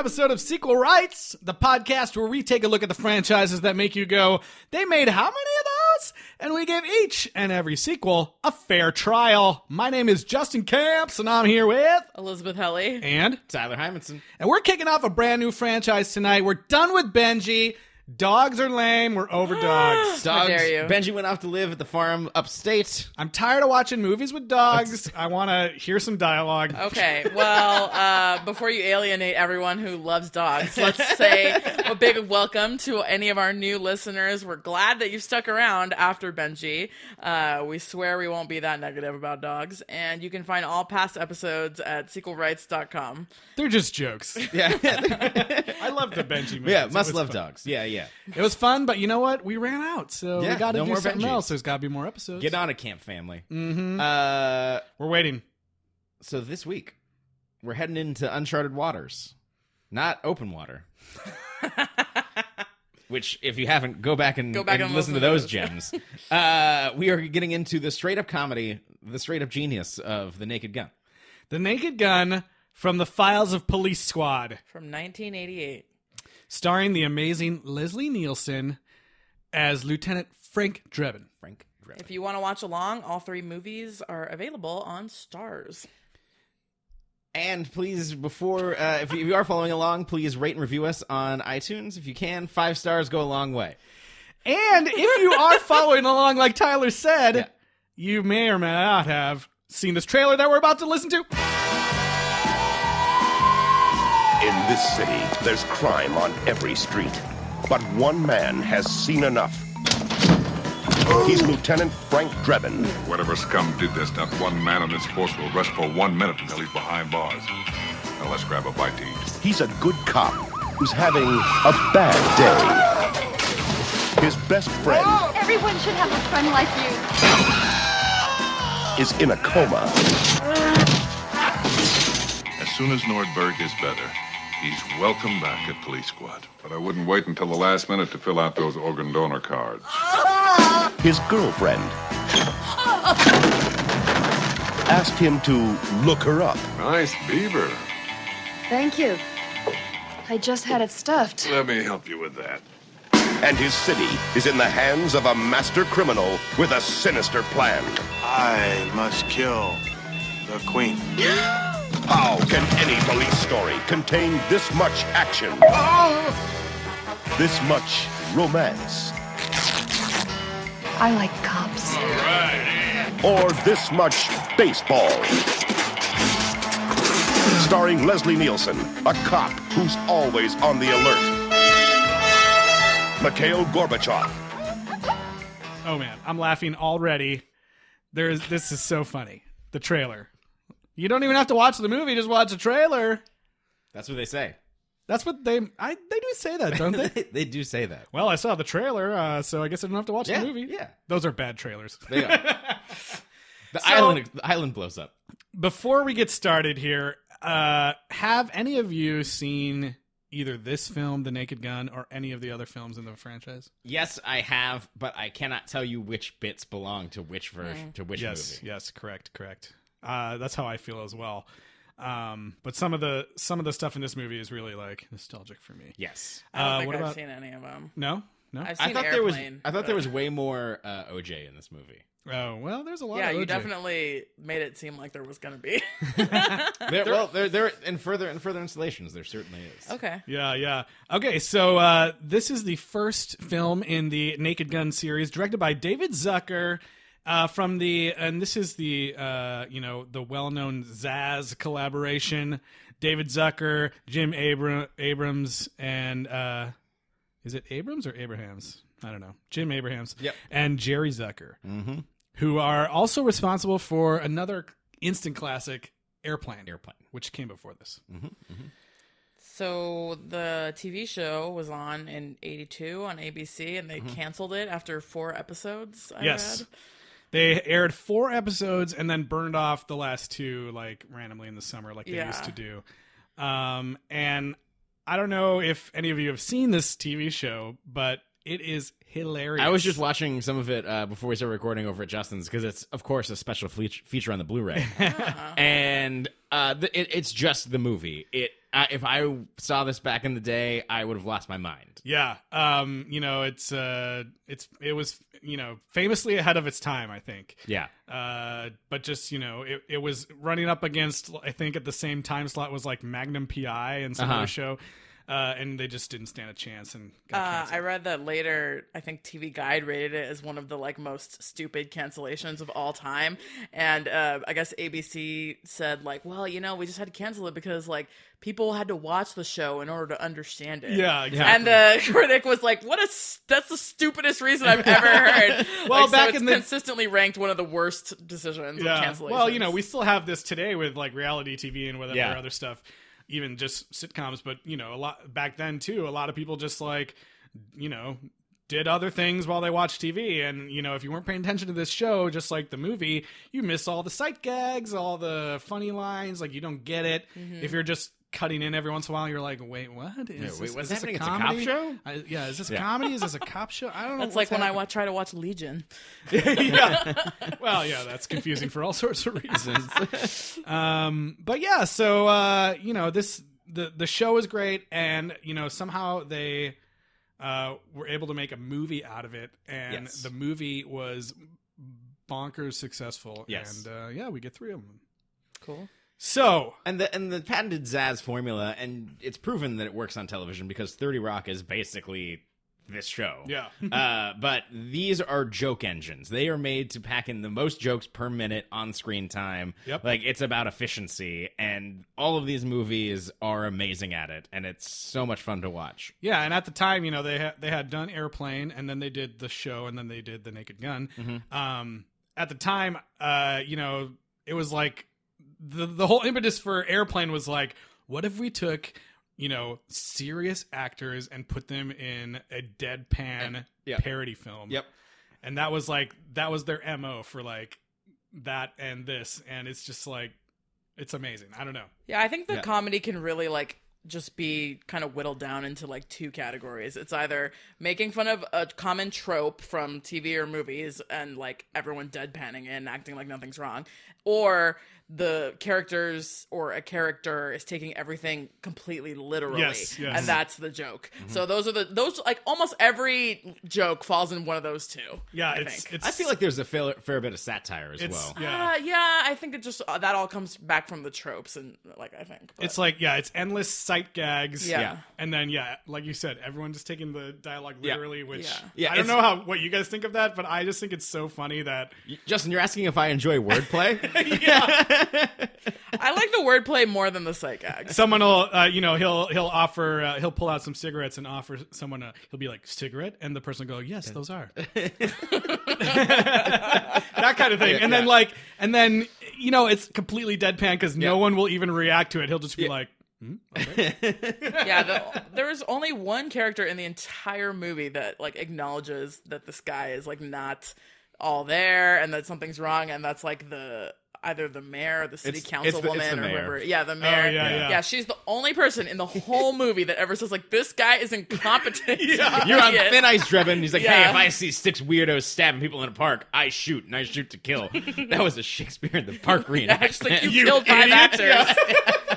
brand new episode of Sequel Rights, the podcast where we take a look at the franchises that make you go, they made how many of those? And we give each and every sequel a fair trial. My name is Justin Camps, and I'm here with. Elizabeth Helly. And. Tyler Hymanson. And we're kicking off a brand new franchise tonight. We're done with Benji. Dogs are lame. We're over dogs. How Dogs. dare you. Benji went off to live at the farm upstate. I'm tired of watching movies with dogs. I want to hear some dialogue. Okay, well, uh, before you alienate everyone who loves dogs, let's say a big welcome to any of our new listeners. We're glad that you've stuck around after Benji. Uh, we swear we won't be that negative about dogs. And you can find all past episodes at sequelrights.com. They're just jokes. Yeah. I love the Benji movies. yeah, It must was love fun. dogs. Yeah, yeah. It was fun, but you know what? We ran out, so Yeah, we got to no do more something Benji. else. There's got to be more episodes. Get on it, camp family. Mm-hmm. Uh, We're waiting. so this week, we're heading into uncharted waters, not open water. Which, if you haven't, go back and, Go back and and listen to listen to those those. gems. uh, we are getting into the straight up comedy, the straight up genius of the Naked Gun. The Naked Gun from the Files of Police Squad, From 1988. Starring the amazing Leslie Nielsen as Lieutenant Frank Drebin. Frank Drebin. If you want to watch along, all three movies are available on Starz. And please, before uh, if, you, if you are following along, please rate and review us on iTunes if you can. Five stars go a long way. And if you are following along, like Tyler said, Yeah. you may or may not have seen this trailer that we're about to listen to. In this city, there's crime on every street. But one man has seen enough. He's Lieutenant Frank Drebin. Whatever scum did this, not one man on this force will rest for one minute until he's behind bars. Now let's grab a bite to eat. He's a good cop who's having a bad day. His best friend oh, Everyone should have a friend like you. is in a coma. As soon as Nordberg is better, he's welcome back at Police Squad. But I wouldn't wait until the last minute to fill out those organ donor cards. His girlfriend asked him to look her up. Nice beaver. Thank you. I just had it stuffed. Let me help you with that. And his city is in the hands of a master criminal with a sinister plan. I must kill the queen. How can any police story contain this much action? This much romance? I like cops. Or this much baseball? Starring Leslie Nielsen, a cop who's always on the alert. Mikhail Gorbachev, Oh man, I'm laughing already. There's this is so funny. The trailer. You don't even have to watch the movie; just watch the trailer. That's what they say. That's what they I they do say that, don't they? they, they do say that. well, I saw the trailer, uh, so I guess I don't have to watch Yeah, the movie. yeah. those are bad trailers. They are. the island, the island blows up. Before we get started here, uh, have any of you seen either this film, The Naked Gun, or any of the other films in the franchise? Yes, I have, but I cannot tell you which bits belong to which version, to which yes, movie. yes, correct, correct. Uh, that's how I feel as well. Um, but some of the some of the stuff in this movie is really like nostalgic for me. Yes. I don't Uh, think what I've about- seen any of them. No, no. I've I thought Airplane. there was. I thought there but- was way more uh, OJ in this movie. oh well, there's a lot. Yeah, of you OJ. definitely made it seem like there was going to be. There, well, there, there, in further in further installations, there certainly is. okay. Yeah, yeah. Okay, so uh, this is the first film in the Naked Gun series, directed by David Zucker. Uh, from the and this is the uh, you know the well-known Zaz collaboration. David Zucker, Jim Abra- Abrams, and uh, is it Abrams or Abrahams? I don't know. Jim Abrahams. Yep. And Jerry Zucker, who are also responsible for another instant classic, Airplane, Airplane. which came before this. So the TV show was on in '82 on ABC, and they canceled it after four episodes. I Mm-hmm. Yes. read. They aired four episodes and then burned off the last two like randomly in the summer, like they Yeah. used to do. Um, and I don't know if any of you have seen this TV show, but it is hilarious. I was just watching some of it uh, before we started recording over at Justin's because it's, of course, a special fe- feature on the Blu-ray, and uh, the, it, it's just the movie. It uh, if I saw this back in the day, I would have lost my mind. Yeah, um, you know, it's uh, it's it was you know famously ahead of its time, I think. Yeah, Uh, but just you know, it, it was running up against I think at the same time slot was like Magnum PI and some Uh-huh. other show, uh, and they just didn't stand a chance and got Uh. I read that later. I think TV Guide rated it as one of the like most stupid cancellations of all time, and uh, I guess ABC said like, well, you know, we just had to cancel it because like people had to watch the show in order to understand it. Yeah, exactly. And the critic was like, "What a s- that's the stupidest reason I've ever heard." Well, Like, so back it's in the- consistently ranked one of the worst decisions of yeah. cancellations. Well, you know, we still have this today with like reality TV and whatever Yeah. other stuff, even just sitcoms. But you know, a lot back then too. A lot of people just like, you know, did other things while they watched TV. And you know, if you weren't paying attention to this show, just like the movie, you miss all the sight gags, all the funny lines. Like you don't get it Mm-hmm. if you're just cutting in every once in a while. You're like, wait, what? Is wait, this, what's is this happening? A It's a cop comedy? show? I, yeah, is this a Yeah. comedy? Is this a cop show? I don't know. that's like what's when I wa- try to watch Legion. yeah. Well, yeah, that's confusing for all sorts of reasons. um, but yeah, so uh, you know, this the the show is great, and you know, somehow they uh, were able to make a movie out of it, and Yes. the movie was bonkers successful. Yes. and uh, yeah, we get three of them. Cool. So and the and the patented Zaz formula, and it's proven that it works on television because Thirty Rock is basically this show. yeah, uh, but these are joke engines. They are made to pack in the most jokes per minute on screen time. Yep. Like it's about efficiency, and all of these movies are amazing at it, and it's so much fun to watch. Yeah, and at the time, you know, they had they had done Airplane, and then they did the show, and then they did the Naked Gun. Um, at the time, uh, you know, it was like the the whole impetus for Airplane was like, what if we took, you know, serious actors and put them in a deadpan yeah. parody film? Yep. and that was like that was their mo for like that and this, and it's just like it's amazing. I don't know. Yeah, I think the Yeah. comedy can really like just be kind of whittled down into like two categories. It's either making fun of a common trope from TV or movies and like everyone deadpanning it and acting like nothing's wrong, or the characters or a character is taking everything completely literally Yes, yes. and that's the joke. Mm-hmm. So those are the those like almost every joke falls in one of those two. Yeah, I it's think. it's. I feel like there's a fair, fair bit of satire as well. yeah. Uh, yeah, I think it just uh, that all comes back from the tropes and like I think but- It's like yeah, it's endless sight gags. Yeah. Yeah. and then yeah, like you said, everyone just taking the dialogue Yeah. literally. Which Yeah. Yeah, I don't know how what you guys think of that, but I just think it's so funny that Justin, you're asking if I enjoy wordplay? I like the wordplay more than the sight gags. someone will uh, you know he'll he'll offer uh, he'll pull out some cigarettes and offer someone a he'll be like cigarette, and the person will go yes, those are that kind of thing, and then yeah. like and then you know it's completely deadpan because no one will even react to it. He'll just be like. yeah, the, there is only one character in the entire movie that like acknowledges that this guy is like not all there and that something's wrong, and that's like the either the mayor or the city It's- it's the- councilwoman it's the or mayor. whoever. Yeah, the oh, mayor. yeah, yeah. she's the only person in the whole movie that ever says like this guy is incompetent. You're on thin ice, Drebin. He's like, Yeah. hey, if I see six weirdos stabbing people in a park, I shoot, and I shoot to kill. that was a Shakespeare in the Park reenactment. She's like, you, You killed five idiot. actors.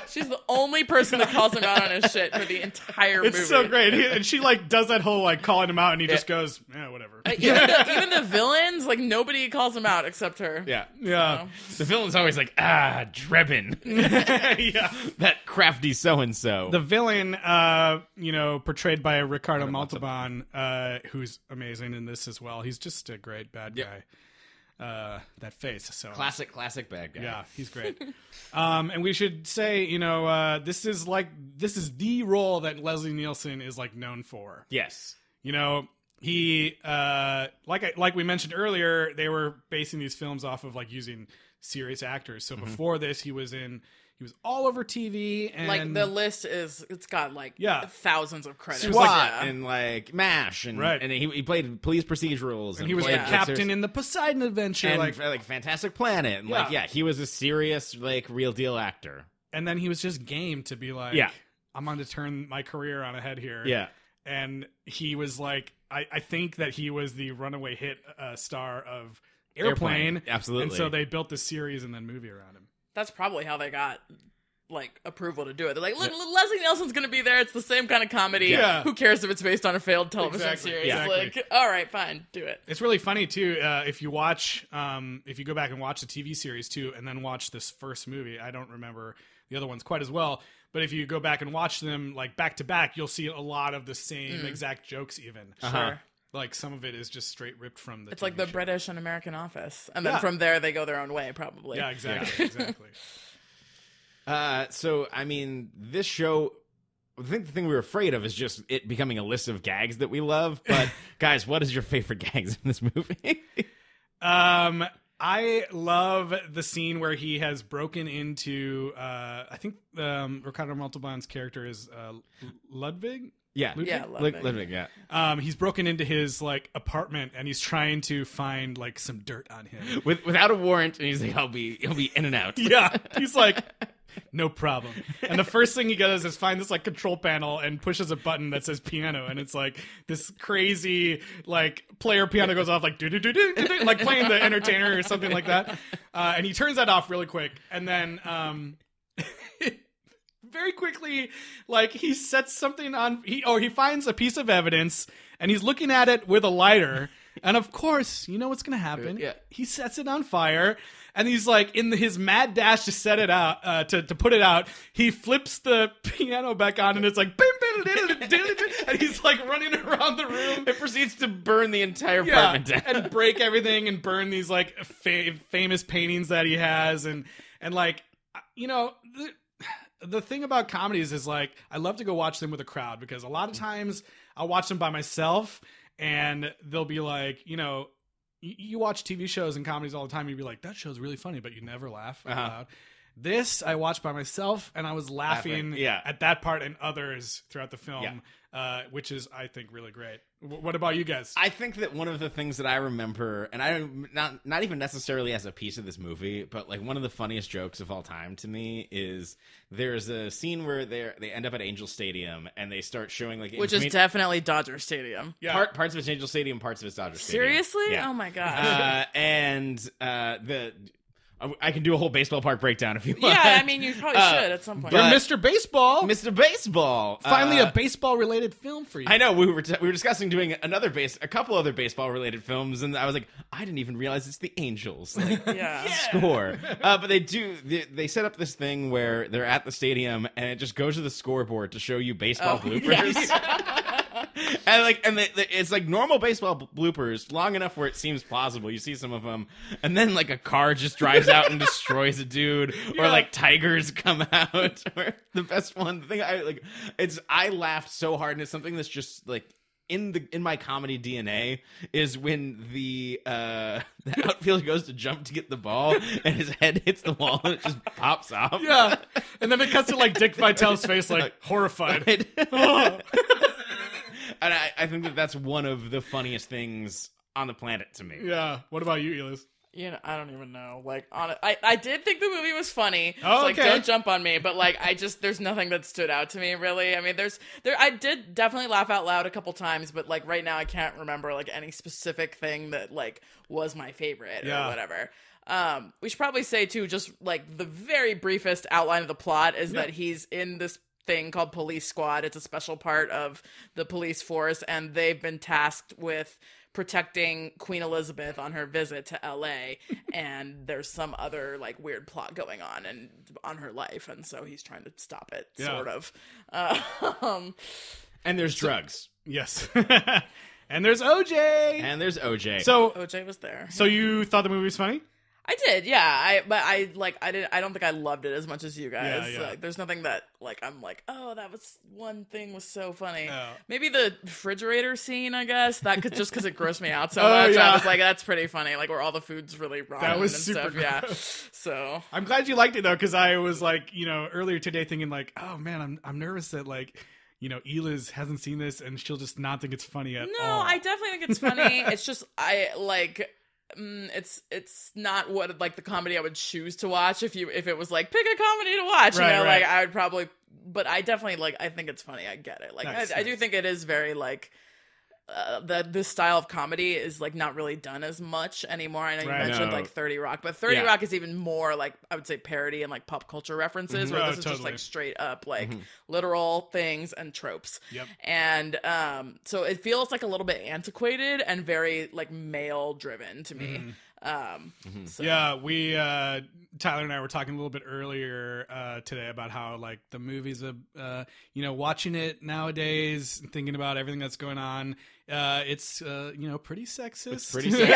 She's the only person that calls him out on his shit for the entire It's movie. so great, He- and she like does that whole like calling him out, and he just goes, "Yeah, whatever." Even, the, even the villains, like nobody calls him out except her. yeah. yeah, The villain's always like, ah, Drebin. yeah. that crafty so and so. The villain, uh, you know, portrayed by Ricardo Montalban, uh, who's amazing in this as well. He's just a great bad Yep. guy. Uh, that face, so Classic, classic bad guy. Yeah, he's great. um, and we should say, you know, uh, this is like this is the role that Leslie Nielsen is like known for. Yes. You know, he uh, like I, like we mentioned earlier, they were basing these films off of like using serious actors. Mm-hmm. So before this, he was in he was all over TV and Like the list is, it's got like Yeah. thousands of credits. SWAT Yeah. and like MASH and Right. and he, he played police procedurals and, and he was played, the like, captain in the Poseidon Adventure, and like, like, Fantastic Planet and like Yeah. yeah he was a serious like real deal actor. and then he was just game to be like, Yeah. I'm on to turn my career on ahead here. Yeah. and he was like, I, I think that he was the runaway hit uh, star of Airplane. Airplane, absolutely. And so they built the series and then movie around him. That's probably how they got like approval to do it. They're like, look, Leslie Nielsen's gonna be there. It's the same kind of comedy. Yeah. Who cares if it's based on a failed television Exactly. series? Yeah. Like, all right, fine, do it. It's really funny too. Uh, if you watch, um, if you go back and watch the TV series too, and then watch this first movie, I don't remember the other ones quite as well. But if you go back and watch them like back to back, you'll see a lot of the same Mm. exact jokes. Even Sure. Like some of it is just straight ripped from the. It's like the show. British and American Office, and then Yeah. from there they go their own way, probably. Yeah, exactly, exactly. Uh, so I mean, this show. I think the thing we were afraid of is just it becoming a list of gags that we love. But guys, what is your favorite gags in this movie? Um, I love the scene where he has broken into. Uh, I think um, Ricardo Montalban's character is uh, Ludwig. Yeah, Ludwig? Yeah, Ludwig. Ludwig, yeah. Um, he's broken into his like apartment and he's trying to find like some dirt on him. With without a warrant, and he's like, "I'll be, he'll be in and out." yeah, he's like, no problem. And the first thing he does is find this like control panel and pushes a button that says piano, and it's like this crazy like player piano goes off like do do do do do, like playing the entertainer or something like that. Uh, and he turns that off really quick, and then um. Very quickly like he sets something on he or he finds a piece of evidence and he's looking at it with a lighter and of course you know what's gonna happen Yeah. he sets it on fire and he's like in his mad dash to set it out uh, to, to put it out he flips the piano back on and it's like and he's like running around the room It proceeds to burn the entire yeah, apartment down. and break everything and burn these like fa- famous paintings that he has and and like you know the, thing about comedies is like I love to go watch them with a crowd because a lot of times I'll watch them by myself and they'll be like you know you, you watch TV shows and comedies all the time you'd be like that show's really funny but you never laugh out Uh-huh. loud. This I watched by myself and I was laughing, Laughing, yeah. at that part and others throughout the film, Yeah. uh, which is I think really great. W- what about you guys? I think that one of the things that I remember, and I don't not not even necessarily as a piece of this movie, but like one of the funniest jokes of all time to me is there's a scene where they they end up at Angel Stadium and they start showing like Which is definitely Dodger Stadium. Yeah. part, parts of it's Angel Stadium, parts of it's Dodger Stadium. Seriously? Yeah. Oh my gosh. Uh, and uh, the I- I can do a whole baseball park breakdown if you want. yeah, I mean, you probably Uh, should at some point. You're but- Mr. Baseball. Mr. Baseball. Finally, uh, a baseball related film for you. I know we were t- we were discussing doing another base, a couple other baseball related films, and I was like, I didn't even realize it's the Angels like, yeah. score. Uh, but they do they, they set up this thing where they're at the stadium, and it just goes to the scoreboard to show you baseball Oh, bloopers. and like, and they, they- it's like normal baseball b- bloopers, long enough where it seems plausible. You see some of them, and then like a car just drives out and destroys a dude, or like tigers come out. Or the best one, the thing I like, it's I laughed so hard, and it's something that's just like in the in my comedy DNA is when the uh the outfielder goes to jump to get the ball and his head hits the wall and it just pops off. Yeah. And then it cuts to like Dick Vitale's face, like horrified. And I, I think that that's one of the funniest things on the planet to me. Yeah. What about you, Elis? You know, I don't even know. Like, on it, I, I did think the movie was funny. Oh, so, like, okay. don't jump on me. But like, I just there's nothing that stood out to me really. I mean, there's there. I did definitely laugh out loud a couple times, but like right now, I can't remember like any specific thing that like was my favorite Yeah. or whatever. Um, we should probably say too, just like the very briefest outline of the plot is that he's in this thing called police squad. It's a special part of the police force, and they've been tasked with protecting Queen Elizabeth on her visit to LA and there's some other like weird plot going on and on her life and so he's trying to stop it Yeah. sort of uh, um And there's drugs. Yes. and there's OJ. And there's OJ. so, OJ was there so you thought the movie was funny? I did yeah I but I like I did I don't think I loved it as much as you guys Yeah, yeah. like there's nothing that like I'm like oh that was one thing was so funny Yeah. maybe the refrigerator scene I guess that could just because it grossed me out so Oh, much yeah. I was like that's pretty funny like where all the food's really wrong That was and super stuff yeah so I'm glad you liked it though, because I was like, you know, earlier today thinking like, oh man, I'm I'm nervous that like, you know, Eliz hasn't seen this and she'll just not think it's funny at No, all. I definitely think it's funny. it's just I like mm, it's it's not what like the comedy I would choose to watch if you if it was like pick a comedy to watch. Right, you know, right. like I would probably but I definitely like. I think it's funny. I get it. Like Nice, I, I do think it is very like. Uh, the this style of comedy is like not really done as much anymore. I know you Right. mentioned No. like Thirty Rock, but Thirty Yeah. Rock is even more like I would say parody and like pop culture references. Where Oh, this is just like straight up like literal things and tropes. Yep. And um, so it feels like a little bit antiquated and very like male driven to me. Um, so- Yeah, we uh Tyler and I were talking a little bit earlier uh today about how like the movies of uh you know watching it nowadays thinking about everything that's going on uh it's uh you know pretty sexist. It's pretty sexist.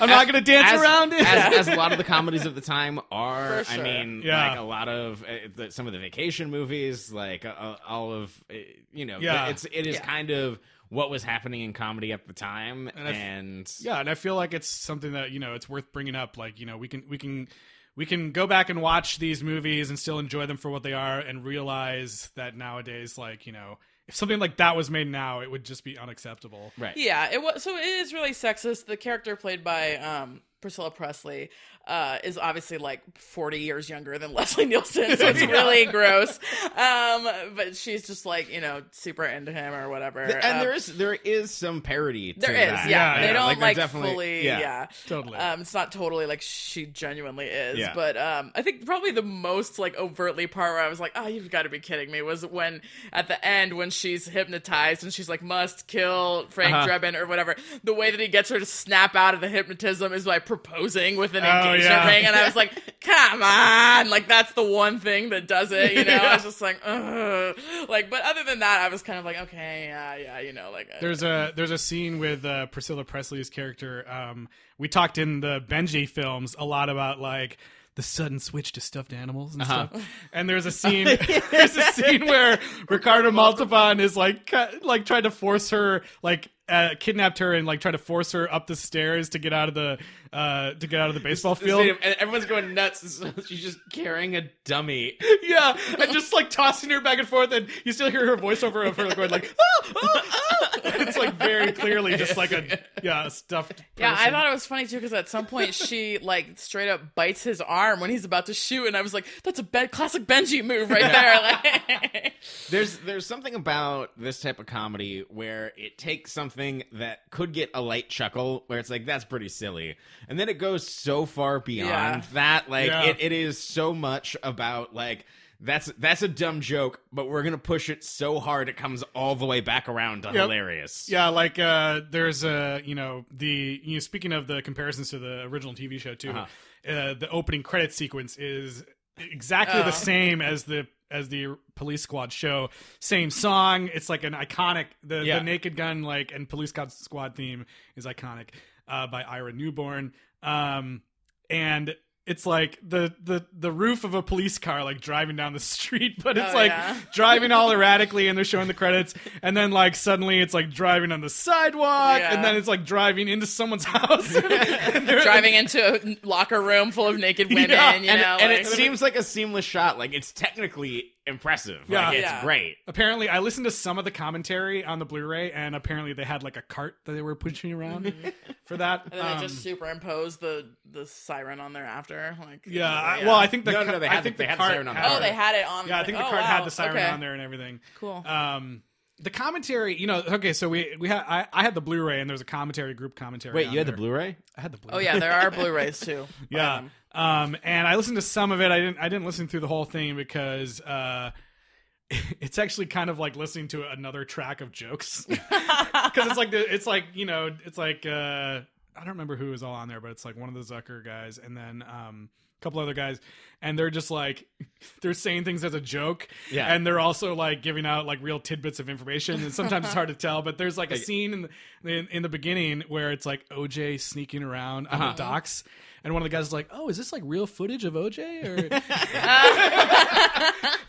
I'm not going to dance as, around it. as, as a lot of the comedies of the time are. For I mean, Yeah. like a lot of uh, the, some of the vacation movies, like uh, all of uh, you know, Yeah. it's it is Yeah. kind of what was happening in comedy at the time, And and, I f- yeah, and I feel like it's something that you know it's worth bringing up. Like you know we can we can we can go back and watch these movies and still enjoy them for what they are, and realize that nowadays, like you know, if something like that was made now, it would just be unacceptable. right. Yeah, it was so it is really sexist. The character played by um Priscilla Presley uh is obviously like 40 years younger than Leslie Nielsen, so it's really gross. Um but she's just like, you know, super into him or whatever. and Um, there is there is some parody. To there is, that. yeah. Yeah, They yeah. don't Like, like, definitely- fully, yeah. yeah, Totally. Um, it's not totally like she genuinely is, Yeah. but um, I think probably the most like overtly part where I was like, "Oh, you've got to be kidding me!" was when at the end when she's hypnotized and she's like, "Must kill Frank Uh-huh. Drebin" or whatever. The way that he gets her to snap out of the hypnotism is by proposing with an Oh, engagement yeah. ring, and I was like, "Come on!" Like that's the one thing that does it. You know, I was just like, Ugh. like, but other than that, I was kind of like, okay, yeah, yeah, you know, like There's a there's a scene with uh, Priscilla Presley's character. Um, we talked in the Benji films a lot about like the sudden switch to stuffed animals and Uh-huh. stuff. And there's a scene there's a scene where Ricardo Montalban is like like trying to force her like uh, kidnapped her and like trying to force her up the stairs to get out of the uh, to get out of the baseball field. And everyone's going nuts. She's just carrying a dummy. yeah, and just like tossing her back and forth, and you still hear her voiceover of her going like, ah, ah, ah. it's like very clearly just like a yeah a stuffed. Yeah, I thought it was funny too because at some point she like straight up bites his arm when he's about to shoot, and I was like, "That's a be- classic Benji move right there." Like, There's there's something about this type of comedy where it takes something that could get a light chuckle, where it's like that's pretty silly, and then it goes so far beyond Yeah. that. Like Yeah. it, it is so much about like that's that's a dumb joke, but we're gonna push it so hard it comes all the way back around to Yep. hilarious. Yeah, like uh, there's a you know the you know speaking of the comparisons to the original TV show too, Uh-huh. uh, the opening credit sequence is exactly Oh. the same as the as the Police Squad show. Same song. It's like an iconic the Yeah. the Naked Gun like and Police Squad Squad theme is iconic uh, by Ira Newborn. Um, and it's like the the the roof of a police car like driving down the street but it's Oh, like yeah. driving all erratically and they're showing the credits and then like suddenly it's like driving on the sidewalk Yeah. and then it's like driving into someone's house driving into a locker room full of naked women, Yeah, you And, know, and like- it seems like a seamless shot. Like it's technically impressive. Yeah. like, it's Yeah. great. apparently i listened to some of the commentary on the blu-ray and apparently they had like a cart that they were pushing around for that and then Um, they just superimpose the the siren on there after. Like, yeah, I- well i think the No, no, ca- they i had think the- the, they had the cart siren on had- there. oh, they had it on. yeah i think the oh, cart wow. had the siren okay. on there and everything Cool. um the commentary you know okay so we we had I, I had the blu-ray and there's a commentary group commentary Wait, you had the. Blu-ray? i had the blu-ray oh yeah, there are Blu-rays too. Yeah. Um, Um, and I listened to some of it. I didn't. I didn't listen through the whole thing because uh, it's actually kind of like listening to another track of jokes because it's like the, it's like you know it's like uh, I don't remember who was all on there, but it's like one of the Zucker guys and then um, a couple other guys, and they're just like they're saying things as a joke, Yeah. and they're also like giving out like real tidbits of information, and sometimes it's hard to tell. But there's like a scene in the in, in the beginning where it's like OJ sneaking around on Uh-huh. the docks. And one of the guys is like, "Oh, is this like real footage of OJ?" Or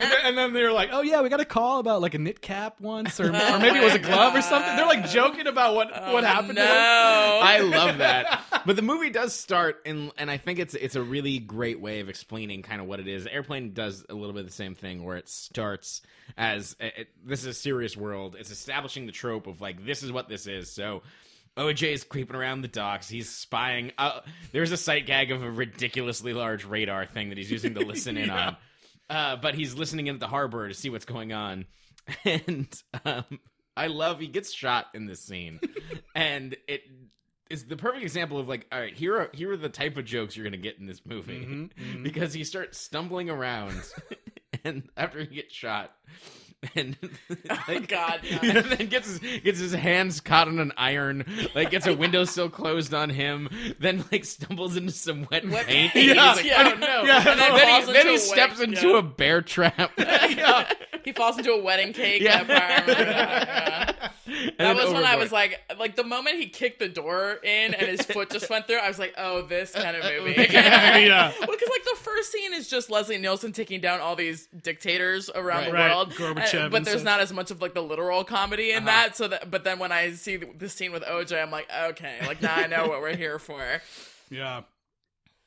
and, then, and then they're like, "Oh yeah, we got a call about like a knit cap once, or, or maybe it was a glove or something." They're like joking about what oh, what happened. no. To them. I love that. But the movie does start in, and I think it's it's a really great way of explaining kind of what it is. Airplane does a little bit of the same thing, where it starts as it, this is a serious world. It's establishing the trope of like this is what this is. So. OJ is creeping around the docks. He's spying. Uh, there's a sight gag of a ridiculously large radar thing that he's using to listen in on. uh, but he's listening in at the harbor to see what's going on, and um, I love he gets shot in this scene, and it is the perfect example of like, all right, here are here are the type of jokes you're gonna get in this movie because he starts stumbling around, and after he gets shot. And oh, like, God, yeah. and then gets his gets his hands caught on an iron, like gets a windowsill closed on him, then like stumbles into some wet, Wet paint. paint. He's Yeah. like, Yeah. oh no! Yeah. And then, then he, then he steps wedding- into yeah. a bear trap. yeah. he falls into a wedding cake. Yeah. Yeah. I remember that, yeah. And That was when I was like, like the moment he kicked the door in and his foot just went through, I was like, oh, this kind of movie. yeah. Well, because like the first scene is just Leslie Nielsen taking down all these dictators around the Right. world, Gorbachev and- but there's not as much of like the literal comedy in Uh-huh. that. So that, but then when I see the, the scene with OJ, I'm like, okay, like now I know what we're here for. Yeah.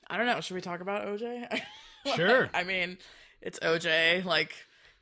I don't know. Should we talk about OJ? Sure. I mean, it's OJ. Like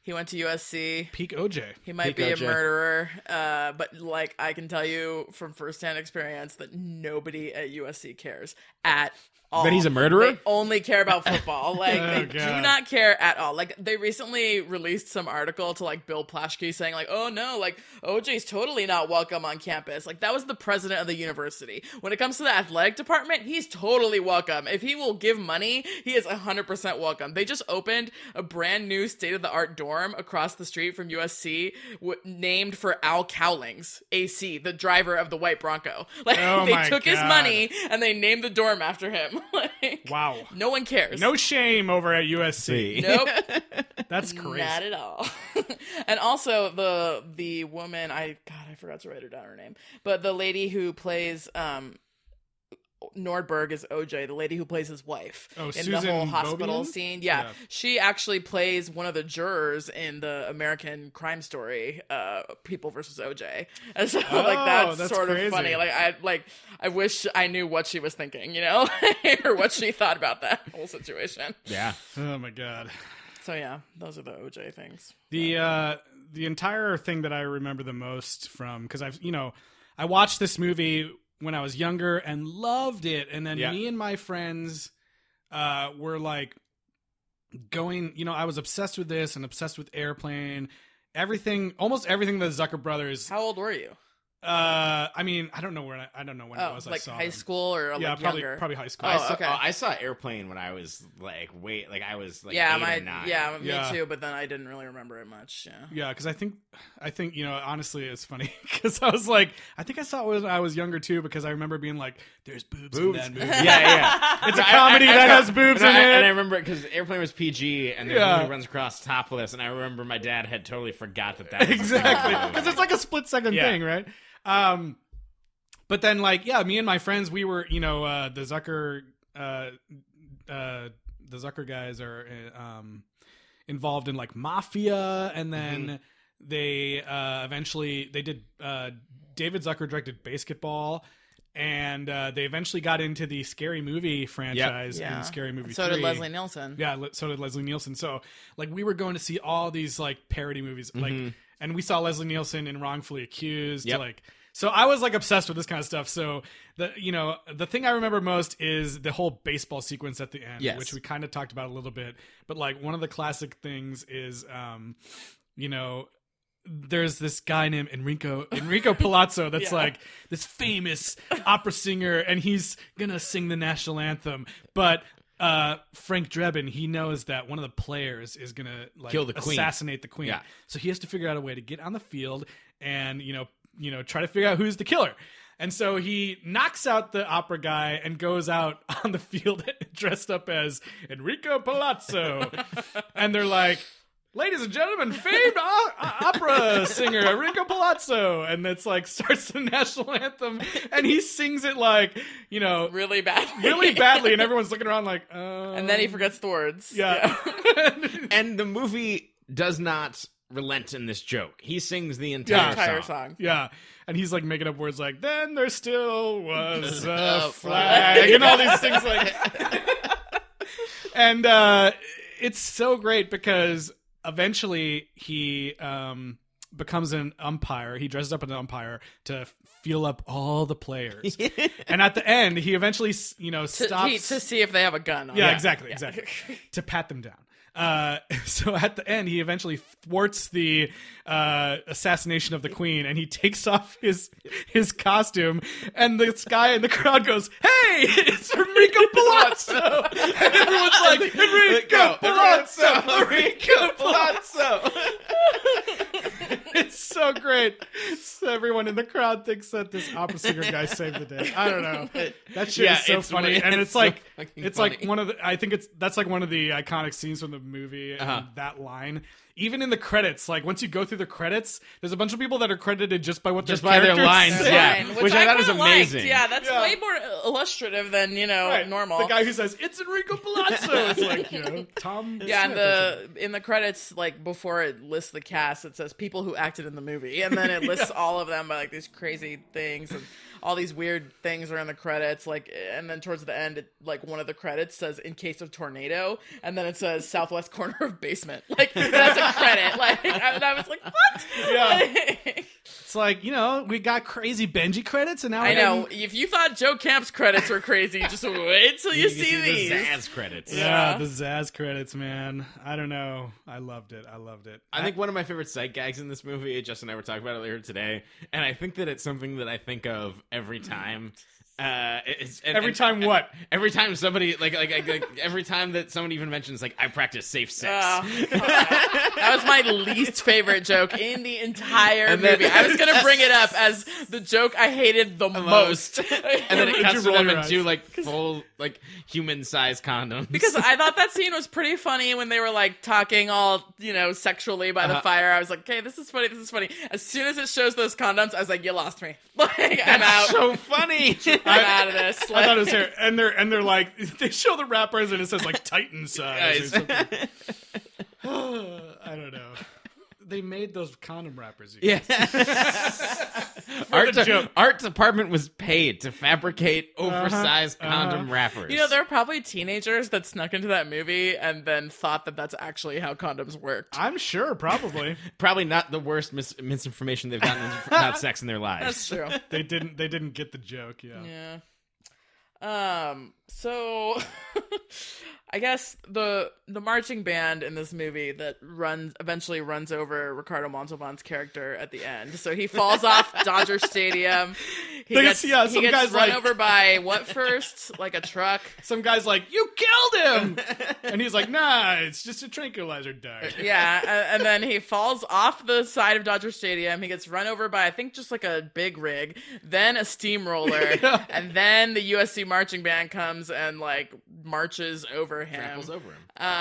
he went to USC. Peak OJ. He might Peak be a murderer, uh, but like I can tell you from firsthand experience that nobody at USC cares at all. That he's a murderer? They only care about football. Like Oh, they do not care at all. Like they recently released some article to like Bill Plaschke saying like, "Oh no, like OJ's totally not welcome on campus." Like that was the president of the university. When it comes to the athletic department, he's totally welcome. If he will give money, he is 100% welcome. They just opened a brand new state of the art dorm across the street from USC w- named for Al Cowlings, AC, the driver of the white Bronco. Like Oh they took his money and they named the dorm after him. like Wow. no one cares. No shame over at USC. Nope. That's crazy. Not at all. and also the the woman I God I forgot to write her down her name, but the lady who plays um Nordberg is OJ, the lady who plays his wife Oh, in the whole hospital Beaubian? scene. Yeah, Yeah. she actually plays one of the jurors in the American Crime Story, uh, People versus OJ. And so Oh, like that's, that's sort crazy. of funny. Like I like I wish I knew what she was thinking, you know, or what she thought about that whole situation. yeah. Oh my god. So yeah, those are the OJ things. The uh the entire thing that I remember the most from because I've you know I watched this movie when I was younger and loved it, and then Yeah. me and my friends uh were like going. You know, I was obsessed with this and obsessed with Airplane. Everything, almost everything the Zucker brothers. How old were you? Uh, I mean, I don't know where I, I don't know when it Oh, was. I like saw high them. school or Yeah, like probably younger? probably high school. I, Oh, saw, okay. oh, I saw Airplane when I was like wait, like I was like yeah, eight my or nine. yeah, me Yeah. too. But then I didn't really remember it much. Yeah. Yeah, because I think, I think you know, honestly, it's funny because I was like, I think I saw it when I was younger too because I remember being like, "There's boobs, in that movie." yeah, yeah. It's a comedy that has boobs and in I, it. And I remember because Airplane was PG, and the Yeah. movie runs across topless, and I remember my dad had totally forgot that that was a exactly movie. because it's like a split second Yeah. thing, right? Um, but then like, yeah, me and my friends, we were, you know, uh, the Zucker, uh, uh, the Zucker guys are uh, um involved in like mafia, and then they uh eventually they did uh David Zucker directed BASEketball. And uh, they eventually got into the scary movie franchise Yeah. in Scary Movie. So did Leslie Nielsen. Yeah, so did Leslie Nielsen. So like we were going to see all these like parody movies, like, and we saw Leslie Nielsen in Wrongfully Accused. Yep. Like, so I was like obsessed with this kind of stuff. So the you know the thing I remember most is the whole baseball sequence at the end, Yes. which we kind of talked about a little bit. But like one of the classic things is, um, you know. There's this guy named Enrico Enrico Palazzo that's Yeah. like this famous opera singer, and he's gonna sing the national anthem. But uh, Frank Drebin, he knows that one of the players is gonna like Kill the queen. assassinate the queen. Yeah. So he has to figure out a way to get on the field and you know you know try to figure out who's the killer. And so he knocks out the opera guy and goes out on the field dressed up as Enrico Palazzo. and they're like, Ladies and gentlemen, famed o- o- opera singer Enrico Palazzo, and it's like starts the national anthem, and he sings it like you know Really bad. really badly, and everyone's looking around like, uh, and then he forgets the words. yeah, and the movie does not relent in this joke. He sings the Yeah. entire, Entire song. song. yeah, and he's like making up words like, "Then there still was a A flag," and all these things like, and uh, it's so great because eventually he um, becomes an umpire. He dresses up as an umpire to feel up all the players, and at the end, he eventually you know To, stops he- to see if they have a gun. On Yeah, them. exactly, exactly. to pat them down. Uh, so at the end, he eventually thwarts the uh, assassination of the queen, and he takes off his his costume, and this guy in the crowd goes, "Hey, it's Enrico Palazzo!" and everyone's like, "Enrico Palazzo, Enrico Palazzo." it's so great. So everyone in the crowd thinks that this opera singer guy saved the day. I don't know. That shit Yeah, is so funny, really- and it's it's like fucking it's like one of the. I think it's that's like one of the iconic scenes from the movie. Uh-huh. that line. Even in the credits, like once you go through the credits, there's a bunch of people that are credited just by what Just their by their lines, say. yeah. Fine, which I thought was kinda liked. amazing. Yeah, that's Yeah. way more illustrative than you know Right. normal. The guy who says it's Enrico Palazzo. It's like you know Tom. yeah, and Smith or the in the credits, like before it lists the cast, it says people who acted in the movie, and then it lists all of them by like these crazy things and all these weird things are in the credits. Like, and then towards the end, it, like one of the credits says "in case of tornado," and then it says "southwest corner of basement." Like that's a credit. Like, and I was like, what? Yeah. It's like you know we got crazy Benji credits, and now I know. getting- If you thought Joe Camp's credits were crazy, just wait till you, You see, can these. the Zaz credits. Yeah, Yeah. the Zaz credits, man. I don't know. I loved it. I loved it. I think one of my favorite sight gags in this movie, Justin and I were talking about it earlier today, and I think that it's something that I think of every time. Uh, it's, and- every and- time what? Every time somebody like, like like like every time that someone even mentions like I practice safe sex. Oh, that was my least favorite joke in the entire And then- movie. I was gonna bring it up as the joke I hated the most, and then it Did cuts you to them into like full like human sized condoms because I thought that scene was pretty funny when they were like talking all you know sexually by the Uh-huh. fire. I was like, okay, this is funny. This is funny. As soon as it shows those condoms, I was like, you lost me. Like I'm out. so funny. I'm out of this. I thought it was here, and they're and they're like they show the wrappers, and it says like Titan size. or something. I don't know. They made those condom wrappers. you Yeah. art, the joke. art department was paid to fabricate oversized condom wrappers. You know, there are probably teenagers that snuck into that movie and then thought that that's actually how condoms worked. I'm sure, probably probably not the worst mis- misinformation they've gotten about sex in their lives. That's true. they didn't. They didn't get the joke. Yeah. Yeah. Um. So, I guess the the marching band in this movie that runs eventually runs over Ricardo Montalban's character at the end. So he falls off Dodger Stadium. He There's- gets, yeah, he some gets guy's run like- over by what first? Like a truck. Some guy's like, "You killed him," and he's like, "Nah, it's just a tranquilizer dart." Yeah, a- and then he falls off the side of Dodger Stadium. He gets run over by I think just like a big rig, then a steamroller, and then the USC marching band comes and like marches over him. Tramples over him. Um,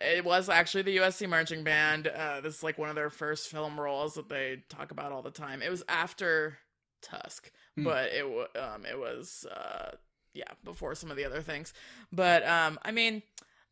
it was actually the USC marching band. Uh, this is like one of their first film roles that they talk about all the time. It was after Tusk, but it um it was uh yeah before some of the other things. But um, I mean.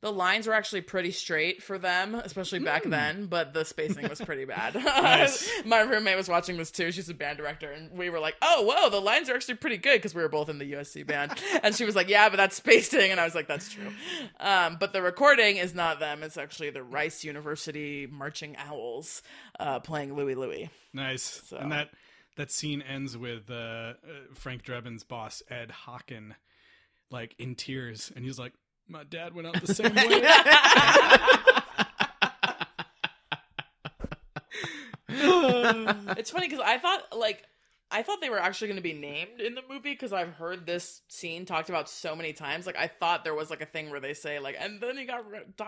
The lines were actually pretty straight for them, especially back then, but the spacing was pretty bad. Nice. My roommate was watching this too. She's a band director, and we were like, "Oh, whoa, the lines are actually pretty good" because we were both in the USC band. and she was like, "Yeah, but that's spacing," and I was like, "That's true." Um, but the recording is not them; it's actually the Rice University Marching Owls uh, playing Louie Louie. Nice. So- And that that scene ends with uh, uh, Frank Drebin's boss Ed Hocken, like in tears, and he's like, "My dad went out the same way." It's funny because I thought like. I thought they were actually going to be named in the movie because I've heard this scene talked about so many times. Like I thought there was like a thing where they say like, and then he got re- do-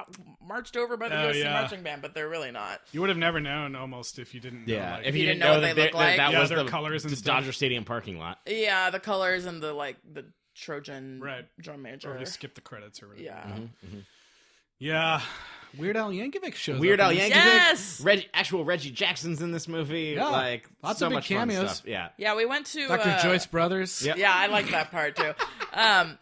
marched over by the Oh, USC yeah. marching band, but they're really not. you would have never known almost if you didn't. Know, Yeah, like, if you you, didn't didn't know know, what that, they they- look like. that, that Yeah, was their the, colors and the stuff. Dodger Stadium parking lot. Yeah, the colors and the like the Trojan Right. drum major. or just skip the credits or whatever. yeah. Yeah. Weird Al Yankovic shows Weird up Al. Yankovic, Yes! Reg, actual Reggie Jackson's in this movie. Yeah. like Lots so of big much fun cameos. stuff. Yeah, Yeah, we went to Dr. uh, Joyce Brothers. Yep. Yeah, I like that part too. Um,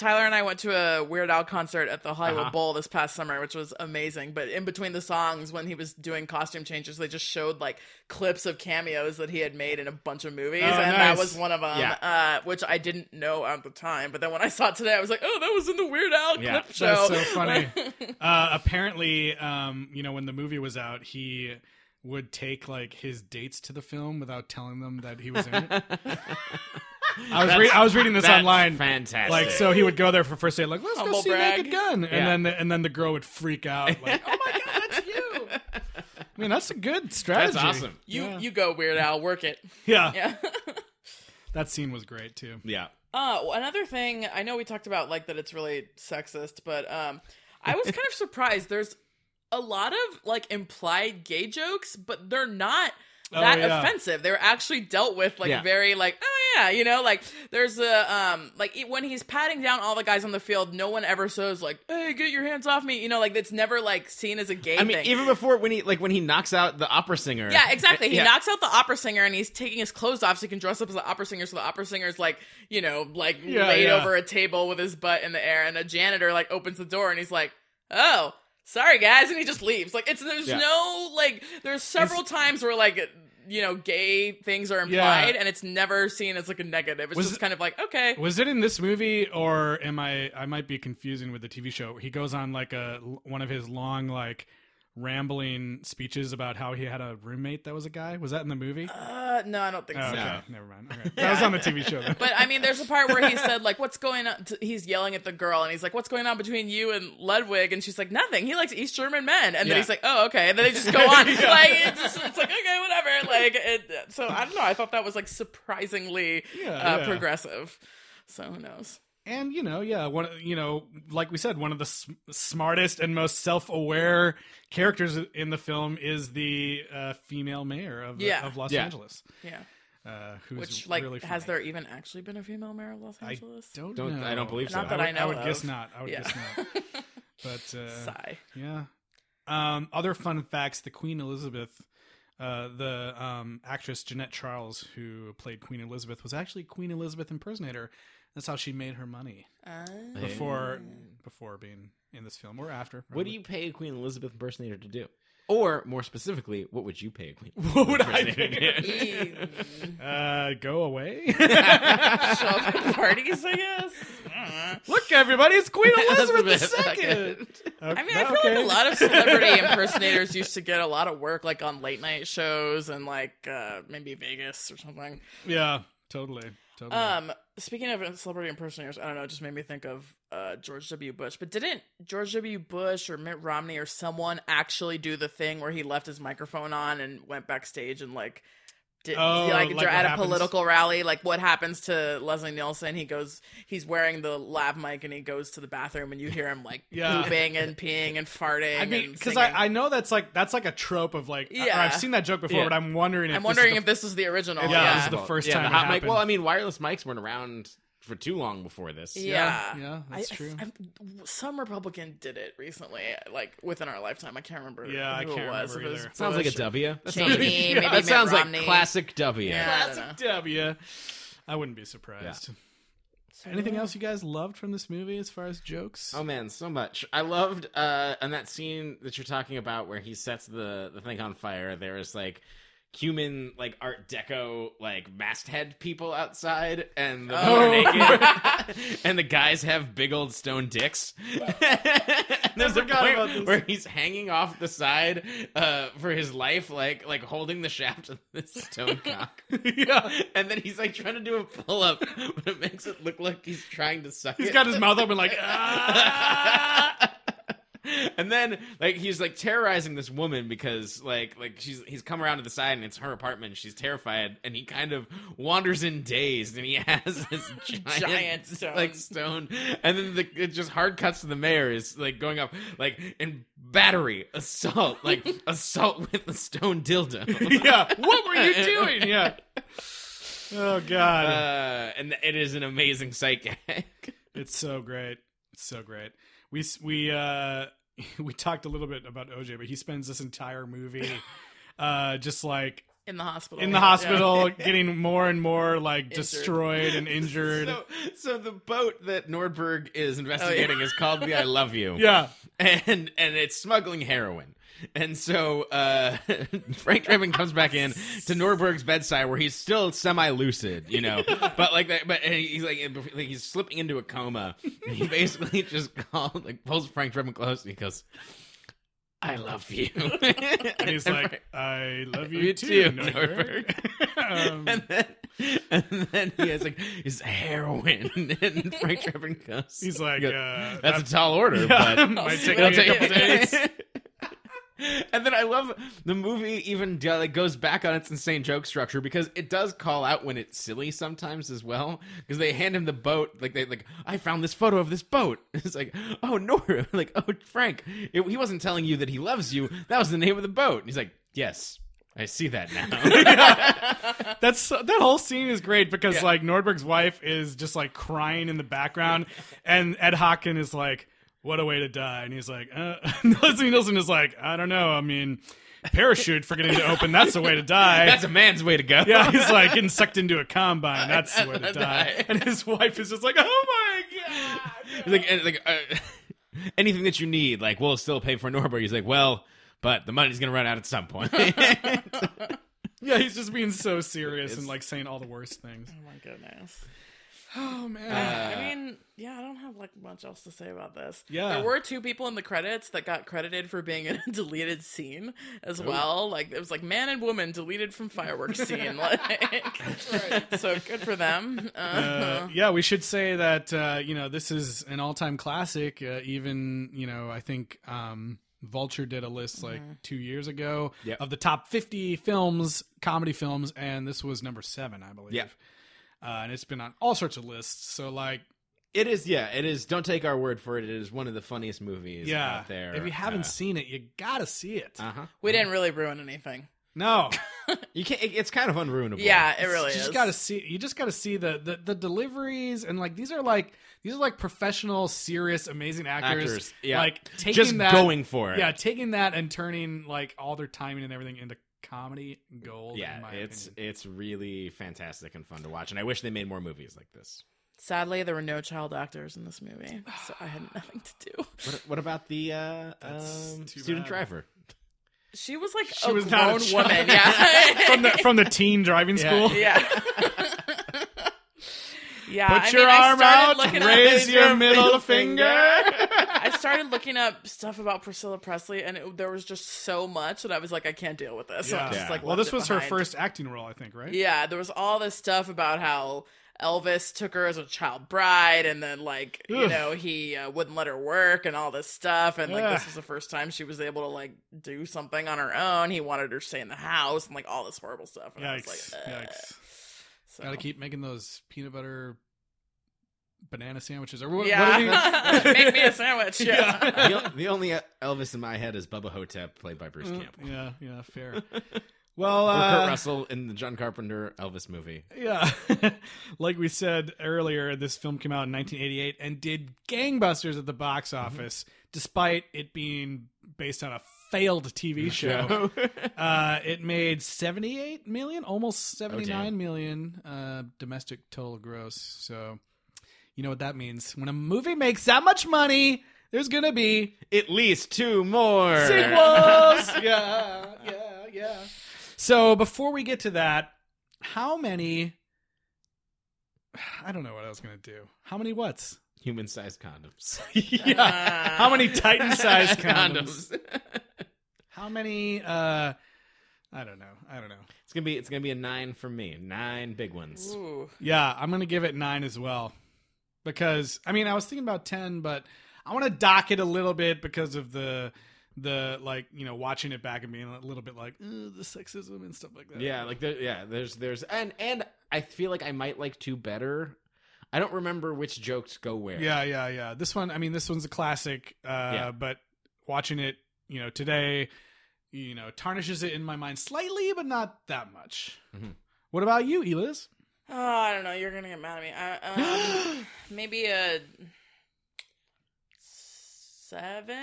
Tyler and I went to a Weird Al concert at the Hollywood Uh-huh. Bowl this past summer, which was amazing. But in between the songs, when he was doing costume changes, they just showed like clips of cameos that he had made in a bunch of movies, Oh, and nice. that was one of them. Yeah. Uh, which I didn't know at the time, but then when I saw it today, I was like, "Oh, that was in the Weird Al Yeah. clip show." That's so funny. uh, apparently, um, you know, when the movie was out, he would take like his dates to the film without telling them that he was in it. I was re- I was reading this That's online. fantastic. Like so, he would go there for first date, like let's Humble go see brag. Naked Gun, and Yeah. then the, and then the girl would freak out, like oh my god, that's you. I mean, that's a good strategy. That's awesome. You Yeah. you go Weird Al, work it. Yeah, Yeah. that scene was great too. Yeah. Uh, well, another thing I know we talked about like that it's really sexist, but um, I was kind of surprised. There's a lot of like implied gay jokes, but they're not Oh, that yeah. offensive. They're actually dealt with like Yeah. very like oh yeah, you know, like there's a um like when he's patting down all the guys on the field, no one ever says like hey get your hands off me, you know, like it's never like seen as a gay I mean, thing. even before when he like when he knocks out the opera singer. Yeah, exactly. He Yeah. knocks out the opera singer and he's taking his clothes off so he can dress up as the opera singer. So the opera singer's like, you know, like Yeah, laid yeah. over a table with his butt in the air, and a janitor like opens the door and he's like, "Oh, sorry guys," and he just leaves. Like it's there's no like there's several times where like you know gay things are implied and it's never seen as like a negative. It's Was just it- kind of like okay. Was it in this movie, or am I? I might be confusing with the TV show. He goes on like a one of his long like rambling speeches about how he had a roommate that was a guy. Was that in the movie? Uh, no, I don't think Oh, so. okay, never mind. Okay. That was on the TV show. Then. But I mean, there's a part where he said, like, what's going on? He's yelling at the girl, and he's like, what's going on between you and Ludwig? And she's like, nothing. He likes East German men. And Yeah. then he's like, oh, okay. And then they just go on. Like, it's, just, it's like, okay, whatever. Like, it, so I don't know. I thought that was, like, surprisingly Yeah, uh, yeah. progressive. So who knows? And you know, yeah, one you know, like we said, one of the s- smartest and most self-aware characters in the film is the uh, female mayor of Yeah. of Los Yeah. Angeles, Yeah. uh, who's Which, like, really has there even actually been a female mayor of Los I Angeles? don't, Don't- know. I don't believe so. Not that I I would, know would of. guess not. I would Yeah. guess not. But uh, Sigh. Yeah. Um, other fun facts: the Queen Elizabeth, uh, the um, actress Jeanette Charles, who played Queen Elizabeth, was actually Queen Elizabeth impersonator. That's how she made her money Uh, before before being in this film or after. What do you pay a Queen Elizabeth impersonator to do? Or more specifically, what would you pay a Queen? What would I impersonator to do? e- Uh, go away. show up at parties, I guess. I. Look, everybody, it's Queen Elizabeth Elizabeth II. I mean, I feel like a lot of celebrity impersonators used to get a lot of work, like on late night shows and like uh, maybe Vegas or something. Yeah, totally, totally. Um, speaking of celebrity impersonators, I don't know, it just made me think of uh, George W. Bush. But didn't George W. Bush or Mitt Romney or someone actually do the thing where he left his microphone on and went backstage and like? Did, Oh, like, like at a happens- political rally, like what happens to Leslie Nielsen? He goes, he's wearing the lav mic and he goes to the bathroom, and you hear him like Yeah. pooping and peeing and farting. I mean, because. I, I know that's like that's like a trope of like Yeah. or I've seen that joke before, Yeah. but I'm wondering. If I'm this is wondering the if this is the original. Yeah, Yeah, this is the first yeah, time the it hot mic. happened. Well, I mean, wireless mics weren't around for too long before this. Yeah, yeah, that's I- true. I- some Republican did it recently, like within our lifetime. I can't remember. Yeah, I who can't it was. remember it was. Sounds like a Bush or That Cheney, sounds like, maybe that Mitt sounds Romney. like classic W. Yeah. I don't know. Classic W. I wouldn't be surprised. Anything else you guys loved from this movie as far as jokes? Oh man, so much. I loved uh on that scene that you're talking about where he sets the the thing on fire. There is like human like art deco like masthead people outside and the are naked and the guys have big old stone dicks And there's a point this. where he's hanging off the side uh for his life like like holding the shaft of this stone cock yeah. and then he's like trying to do a pull-up but it makes it look like he's trying to suck He's it got his mouth open like, ah! And then like he's like terrorizing this woman because like like she's he's come around to the side and it's her apartment and she's terrified and he kind of wanders in dazed and he has this giant, Giant stone. like stone and then the, it just hard cuts to the mayor is like going up like in battery assault like assault with a stone dildo yeah. What were you doing? Yeah. Oh God. uh, and it is an amazing gag It's so great. It's so great. We we uh we talked a little bit about OJ, but he spends this entire movie uh just like in the hospital. in the Yeah. hospital getting more and more like destroyed and injured. so, so the boat that Nordberg is investigating is called the I Love You. yeah. and and it's smuggling heroin. And so uh, Frank Drebin comes back in to Nordberg's bedside where he's still semi-lucid, you know, but like that, but he's like, like he's slipping into a coma. And he basically just called, like pulls Frank Drebin close and he goes, "I love you," And he's like, I love you, You too, too, Nordberg. um, and then and then he has like his heroin, and Frank Drebin goes. He's like, goes, uh, "That's that- a tall order, Yeah, but might take a couple days." and then I love the movie even like goes back on its insane joke structure because it does call out when it's silly sometimes as well because they hand him the boat like they like I found this photo of this boat. It's like oh Nora like oh Frank it, he wasn't telling you that he loves you. That was the name of the boat. And he's like yes I see that now. That's that whole scene is great because Yeah. like Nordberg's wife is just like crying in the background, and Ed Hocken is like, "What a way to die!" And he's like, uh, Leslie Nielsen is like, "I don't know. I mean, parachute forgetting to open—that's the way to die." that's a man's way to go yeah, he's like getting sucked into a combine. That's the way to die. Die. And his wife is just like, "Oh my god!" He's like, like uh, anything that you need, like we'll still pay for Nordberg. He's like, well, but the money's gonna run out at some point. Yeah, he's just being so serious and like saying all the worst things. Oh my goodness. Oh man. I mean, yeah, I don't have like much else to say about this. Yeah. there were two people in the credits that got credited for being in a deleted scene as well. Like it was like man and woman deleted from fireworks scene. Like, so good for them. Uh, Uh, yeah, we should say that uh, you know this is an all-time classic. Uh, even you know, I think um, Vulture did a list like two years ago Yep. of the top 50 films, comedy films, and this was number seven, I believe. Yep. Uh, and it's been on all sorts of lists. So like, it is, yeah, it is. Don't take our word for it. It is one of the funniest movies yeah, out there. if you haven't uh, seen it, you gotta see it. uh-huh. we didn't really ruin anything. No, you can't. It, it's kind of unruinable. Yeah, it really you is. just gotta see. You just gotta see the, the the deliveries and like these are like these are like professional, serious, amazing actors. Actors, yeah. like taking Just that, going for it. Yeah, taking that and turning like all their timing and everything into comedy gold. in yeah. my It's opinion. it's really fantastic and fun to watch, and I wish they made more movies like this. Sadly, there were no child actors in this movie, so I had nothing to do. What, what about the uh, That's um, too student bad. driver? She was like She a was not a grown woman. Yeah, from the from the teen driving school. yeah. Yeah, Put I your mean, arm out, raise your middle finger. I started looking up stuff about Priscilla Presley, and it, there was just so much that I was like, I can't deal with this. So I Yeah. just like, well, this was her first acting role, I think, right? Yeah, there was all this stuff about how Elvis took her as a child bride, and then like you know he uh, wouldn't let her work and all this stuff, and like Ugh. this was the first time she was able to like do something on her own. He wanted her to stay in the house and like all this horrible stuff. And I was Yikes! like, Ugh. Yikes! So. Got to keep making those peanut butter banana sandwiches or what? yeah, what are these? make me a sandwich. Yeah. the, the only Elvis in my head is Bubba Ho-Tep, played by Bruce Campbell. yeah, yeah, fair. Well, Or Kurt uh, Russell in the John Carpenter Elvis movie. yeah, like we said earlier, this film came out in 1988 and did gangbusters at the box Mm-hmm. office, despite it being based on a failed TV show. uh, it made 78 million, almost seventy-nine million uh, domestic total gross. So, you know what that means? When a movie makes that much money, there's gonna be At least two more. sequels. yeah, yeah, yeah. So before we get to that, how many? I don't know what I was gonna do. How many what's? Human-sized condoms. yeah. How many Titan-sized condoms? condoms. How many? uh I don't know. I don't know. It's gonna be it's gonna be a nine for me. Nine big ones. Ooh. Yeah, I'm gonna give it nine as well, because I mean I was thinking about ten, but I want to dock it a little bit because of the the like you know watching it back and being a little bit like the sexism and stuff like that. Yeah, like there, yeah, there's there's and and I feel like I might like two better. I don't remember which jokes go where. Yeah, yeah, yeah. This one, I mean, this one's a classic. Uh, Yeah. But watching it, you know, today, you know, tarnishes it in my mind slightly, but not that much. Mhm. What about you, Eliz? Oh, I don't know. You're gonna get mad at me. I, um, maybe a seven.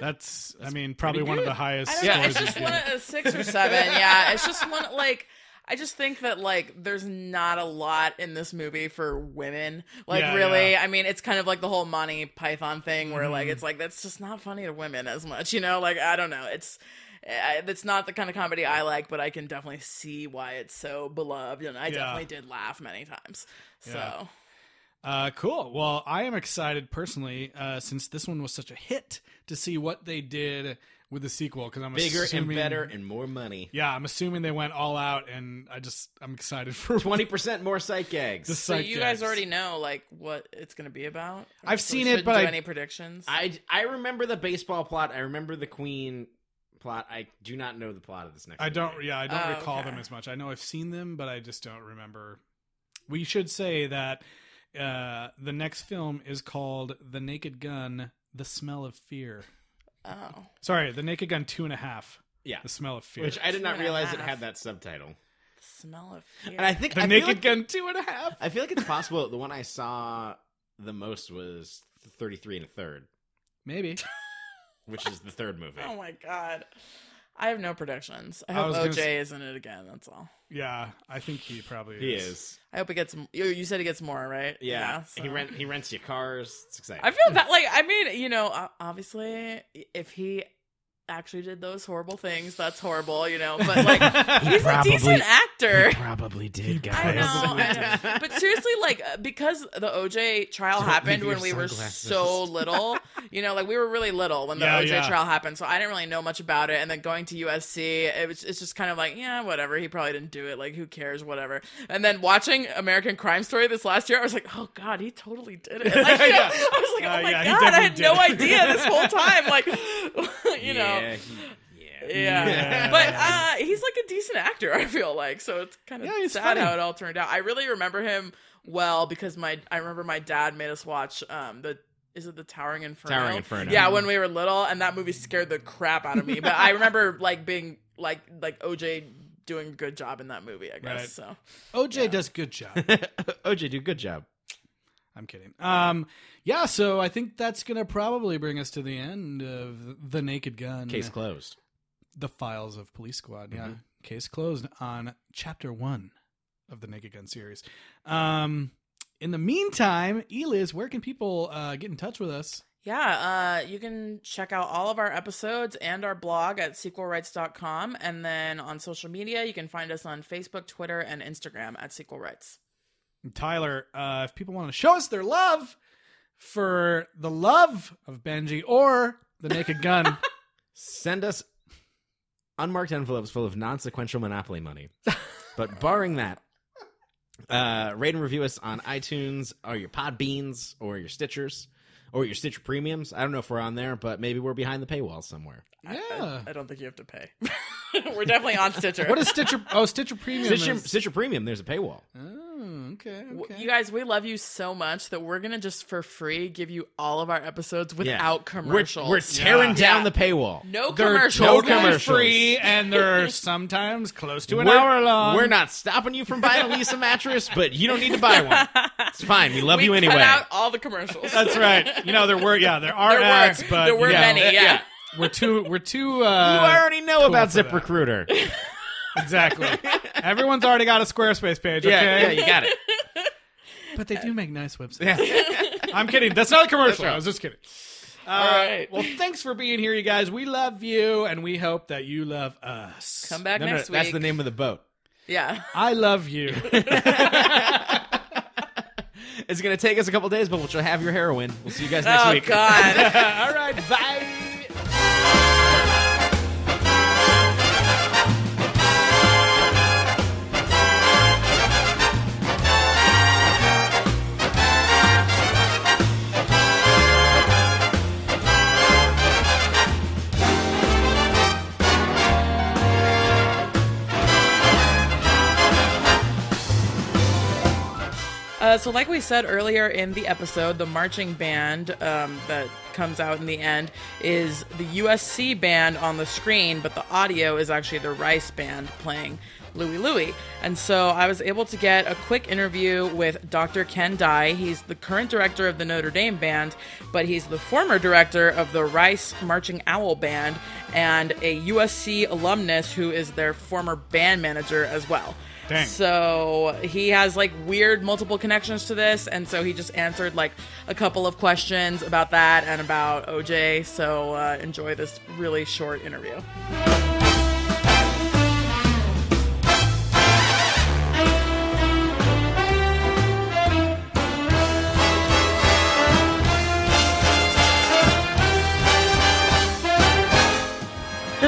That's, I mean, probably one of the highest I don't scores. It's just one a six or seven. Yeah, it's just one like. I just think that like there's not a lot in this movie for women. Like Yeah, really, yeah. I mean, it's kind of like the whole Monty Python thing where like Mhm. it's like that's just not funny to women as much. You know, like I don't know. It's it's not the kind of comedy I like, but I can definitely see why it's so beloved, and I Yeah. definitely did laugh many times. So. Yeah. Uh, cool. Well, I am excited personally, uh, since this one was such a hit, to see what they did with the sequel because I'm Bigger assuming, and better and more money. Yeah, I'm assuming they went all out, and I just I'm excited for Twenty percent more sight gags. The So sight you guys gags. already know like what it's going to be about. I've So seen it, but do I- any predictions. I I remember the baseball plot. I remember the Queen plot. I do not know the plot of this next. I don't. Yeah, I don't Oh, recall okay. them as much. I know I've seen them, but I just don't remember. We should say that uh, the next film is called "The Naked Gun: The Smell of Fear." oh, Sorry, "The Naked Gun: Two and a Half." Yeah, The Smell of Fear. which I did Two not realize it had that subtitle. smell of fear. And I think the I Naked like- Gun: Two and a Half. I feel like it's possible the one I saw the most was 33 and a third, Maybe. which is the third movie. oh my god. I have no predictions. I I hope was OJ s- is in it again. That's all. Yeah, I think he probably He is. is. I hope he gets. m- You, you said he gets more, right? Yeah, so- he rent he rents you cars. It's exciting. I feel that like I mean, you know, obviously, if he actually did those horrible things, that's horrible, you know. But like, he's a decent actor. probably did, I know, I know. but seriously, like uh, because the OJ trial Don't happened when your we were so little, you know, like we were really little when the Yeah, OJ yeah. trial happened, so I didn't really know much about it. And then going to USC, it was it's just kind of like, yeah, whatever. He probably didn't do it. Like, who cares? Whatever. And then watching American Crime Story this last year, I was like, oh god, he totally did it. Like, you know, Yeah. I was like, oh Uh, my yeah, god, I had no it. idea this whole time. Like, you know. Yeah, he- Yeah. Yeah. But uh, he's like a decent actor, I feel like. So it's kind of Yeah, sad funny. how it all turned out. I really remember him well because my I remember my dad made us watch um the is it the Towering Inferno? Towering Inferno. Yeah, when we were little and that movie scared the crap out of me. But I remember like being like like OJ doing a good job in that movie, I guess. Right. So OJ does good job. OJ, do good job. I'm kidding. Um, yeah, so I think that's gonna probably bring us to the end of the Naked Gun. Case closed. the files of Police Squad. Yeah, case closed on chapter one of the Naked Gun series. Um, in the meantime, Eliz, where can people uh, get in touch with us? Yeah, uh, you can check out all of our episodes and our blog at sequelrights.com. And then on social media, you can find us on Facebook, Twitter, and Instagram at Sequel Rights. Tyler, uh, if people want to show us their love for the love of Benji or the Naked Gun, Send us unmarked envelopes full of non-sequential Monopoly money. but barring that, uh, rate and review us on iTunes or your Podbeans or your Stitchers or your Stitcher Premiums. I don't know if we're on there, but maybe we're behind the paywall somewhere. yeah. I don't think you have to pay. We're definitely on Stitcher. What is Stitcher? Oh, Stitcher Premium. Stitcher, is- Stitcher Premium, there's a paywall. Oh, okay, okay. You guys, we love you so much that we're gonna just for free give you all of our episodes without We're, we're tearing Yeah. down Yeah. the paywall. no They're commercials. totally commercials. free, and they're sometimes close to an we're, hour long. We're not stopping you from buying a Leesa mattress, but you don't need to buy one. It's fine. We love we you cut anyway. out all the commercials. That's right. You know there were yeah there are There were. ads, but There were yeah, many, yeah. We're too we're too. Uh, you already know cool about for that. ZipRecruiter. exactly. Everyone's already got a Squarespace page. Yeah, Okay, yeah, you got it. but they do make nice websites. Yeah, I'm kidding. That's not a commercial. right. I was just kidding. Uh, all right. Well, thanks for being here, you guys. We love you, and we hope that you love us. Come back No, no, next week. that's the name of the boat. Yeah. I love you. It's gonna take us a couple days, but we'll have your heroin. We'll see you guys next week. Oh week. God. All right, bye. Uh, so, like we said earlier in the episode, the marching band um, that comes out in the end is the USC band on the screen, but the audio is actually the Rice band playing Louie Louie. And so I was able to get a quick interview with Dr. Ken Dye. He's the current director of the Notre Dame band, but he's the former director of the Rice Marching Owl band and a USC alumnus who is their former band manager as well. Dang. So he has like weird multiple connections to this, and so he just answered like a couple of questions about that and about OJ. So uh, enjoy this really short interview.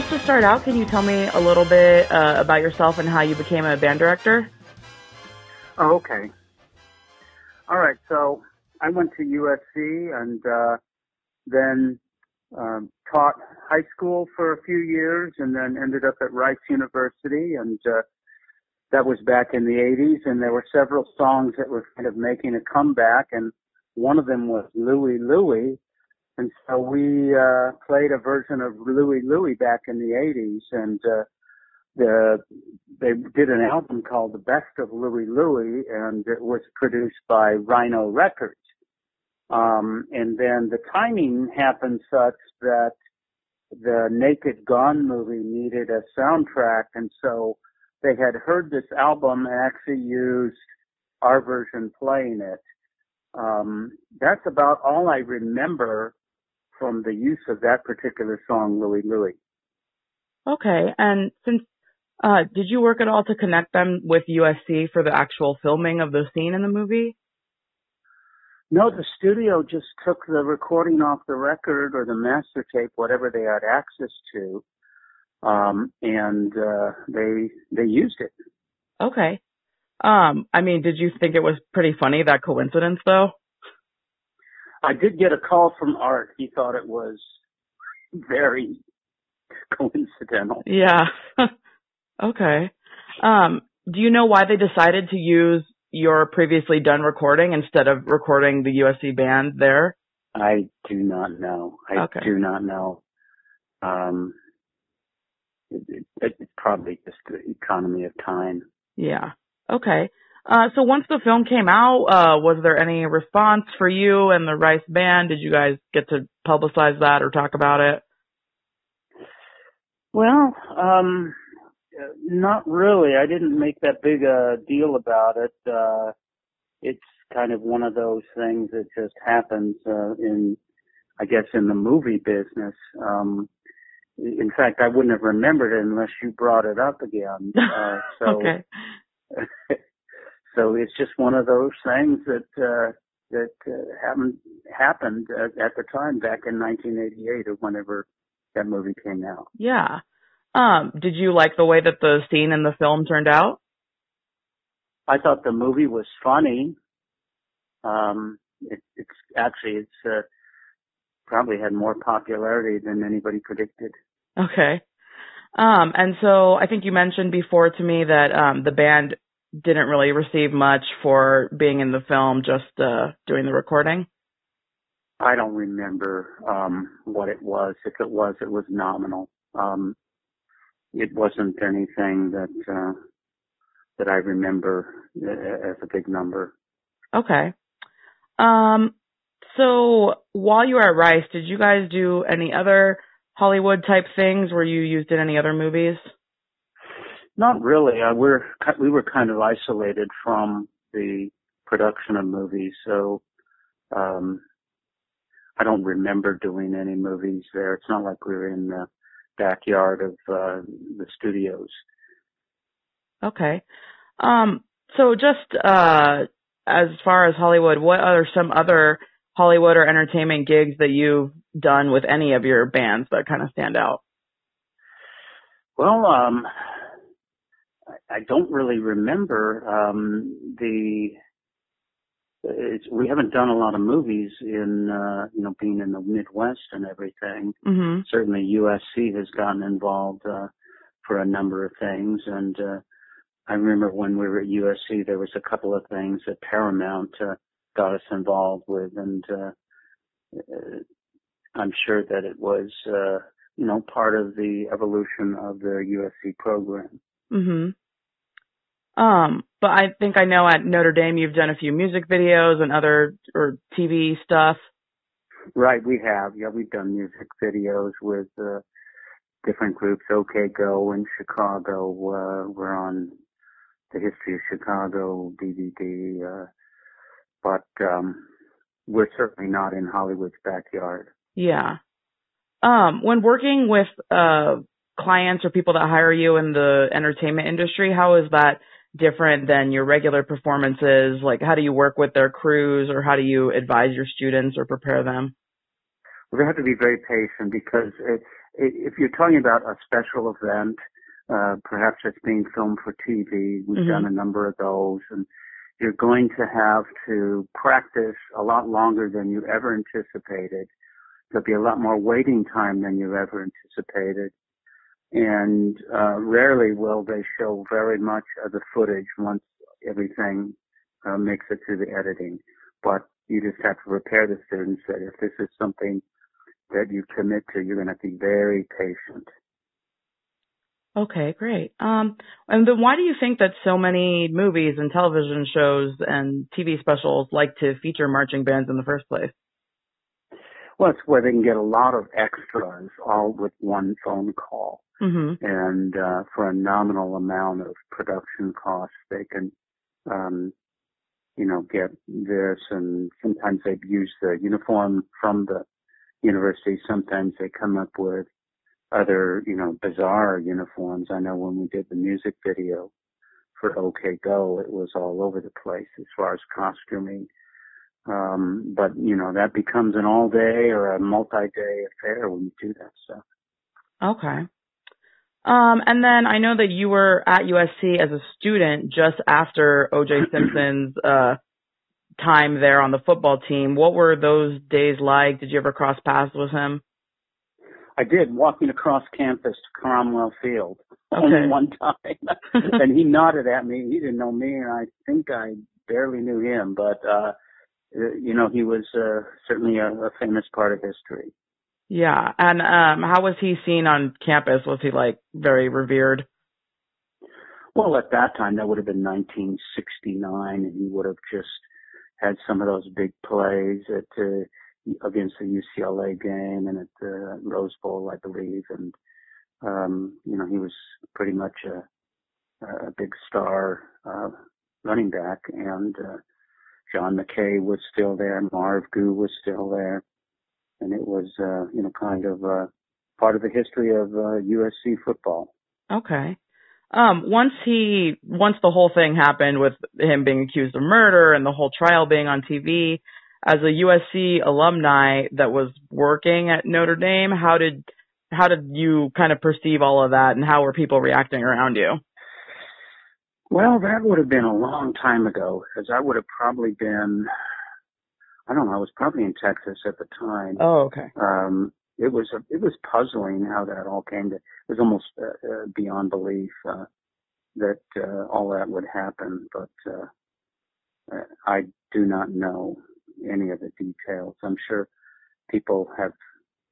Start out, can you tell me a little bit uh, about yourself and how you became a band director? Oh, okay. All right. So I went to USC and uh, then um, taught high school for a few years, and then ended up at Rice University, and uh, that was back in the 80s. And there were several songs that were kind of making a comeback, and one of them was Louie Louie. And so we uh, played a version of Louie Louie back in the 80s, and uh, the they did an album called The Best of Louie Louie, and it was produced by Rhino Records. Um, and then the timing happened such that the Naked Gun movie needed a soundtrack, and so they had heard this album and actually used our version playing it. Um, that's about all I remember from the use of that particular song, Louie Louie. Okay, and since uh, did you work at all to connect them with USC for the actual filming of the scene in the movie? No, the studio just took the recording off the record or the master tape, whatever they had access to, um, and uh, they they used it. Okay. Um, I mean, did you think it was pretty funny that coincidence though? I did get a call from Art. He thought it was very coincidental. Yeah. okay. Um, do you know why they decided to use your previously done recording instead of recording the USC band there? I do not know. I Okay. do not know. Um, it, it, it's probably just the economy of time. Yeah. Okay. Uh, so once the film came out, uh, was there any response for you and the Rice band? Did you guys get to publicize that or talk about it? Well, um, not really. I didn't make that big a deal about it. Uh, it's kind of one of those things that just happens uh, in, I guess, in the movie business. Um, in fact, I wouldn't have remembered it unless you brought it up again. Uh, so, okay. so it's just one of those things that uh, that uh, happened happened at, at the time back in 1988 or whenever that movie came out. Yeah. Um, did you like the way that the scene in the film turned out? I thought the movie was funny. Um, it, it's actually it's uh, probably had more popularity than anybody predicted. Okay. Um, and so I think you mentioned before to me that um, the band didn't really receive much for being in the film, just uh, doing the recording. I don't remember um, what it was. If it was, it was nominal. Um, it wasn't anything that uh, that I remember uh, as a big number. Okay. Um, so while you were at Rice, did you guys do any other Hollywood type things? Were you used in any other movies? Not really. Uh, we're we were kind of isolated from the production of movies, so um, I don't remember doing any movies there. It's not like we were in the backyard of uh, the studios. Okay. Um, so just uh, as far as Hollywood, what are some other Hollywood or entertainment gigs that you've done with any of your bands that kind of stand out? Well, um, I, don't really remember um, the. It's, we haven't done a lot of movies in, uh, you know, being in the Midwest and everything. Mm-hmm. Certainly, USC has gotten involved uh, for a number of things, and uh, I remember when we were at USC, there was a couple of things that Paramount uh, got us involved with, and uh, uh, I'm sure that it was, uh, you know, part of the evolution of the USC program. Mm-hmm. Um, but I think I know at Notre Dame you've done a few music videos and other or TV stuff. Right, we have. Yeah, we've done music videos with uh, different groups. OK Go in Chicago. Uh, we're on the History of Chicago DVD. Uh, but um, we're certainly not in Hollywood's backyard. Yeah. Um, when working with uh clients or people that hire you in the entertainment industry, how is that different than your regular performances? Like, how do you work with their crews, or how do you advise your students or prepare them? We have to be very patient because it, if you're talking about a special event, uh, perhaps it's being filmed for TV. We've Mhm. done a number of those, and you're going to have to practice a lot longer than you ever anticipated. There'll be a lot more waiting time than you ever anticipated. And uh, rarely will they show very much of the footage once everything uh, makes it through the editing. But you just have to prepare the students that if this is something that you commit to, you're going to have to be very patient. Okay, great. Um, and then why do you think that so many movies and television shows and TV specials like to feature marching bands in the first place? Well, it's where they can get a lot of extras all with one phone call. Mm-hmm. And uh, for a nominal amount of production costs, they can, um, you know, get this. And sometimes they use the uniform from the university. Sometimes they come up with other, you know, bizarre uniforms. I know when we did the music video for OK Go, it was all over the place as far as costuming. Um, but you know, that becomes an all day or a multi day affair when you do that stuff. Okay. Um, and then I know that you were at USC as a student just after OJ Simpson's uh, time there on the football team. What were those days like? Did you ever cross paths with him? I did walking across campus to Cromwell Field Okay. only one time, and he nodded at me. He didn't know me, and I think I barely knew him, but uh, you know, he was uh, certainly a, a famous part of history. Yeah. And um, how was he seen on campus? Was he like very revered? Well, at that time, that would have been 1969, and he would have just had some of those big plays at uh, against the UCLA game and at the Rose Bowl, I believe, and um, you know he was pretty much a, a big star uh, running back, and uh, John McKay was still there, Marv Goux was still there, and it was uh, you know kind of uh, part of the history of uh, USC football. Okay. Um, once he, once the whole thing happened with him being accused of murder and the whole trial being on TV, as a USC alumni that was working at Notre Dame, how did, how did you kind of perceive all of that and how were people reacting around you? Well, that would have been a long time ago, because I would have probably been, I don't know, I was probably in Texas at the time. Oh, okay. Um, it was a, it was puzzling how that all came to. It was almost uh, uh, beyond belief uh, that uh, all that would happen, but uh, uh, I do not know any of the details. I'm sure people have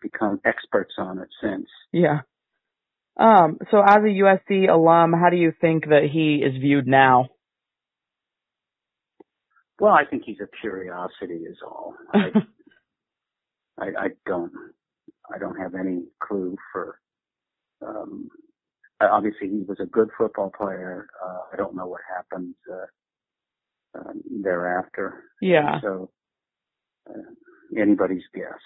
become experts on it since. Yeah. Um, so as a USC alum, how do you think that he is viewed now? Well, I think he's a curiosity, is all. I, I, I don't, I don't have any clue for. Um, obviously, he was a good football player. Uh, I don't know what happened uh, um, thereafter. Yeah. So, uh, anybody's guess.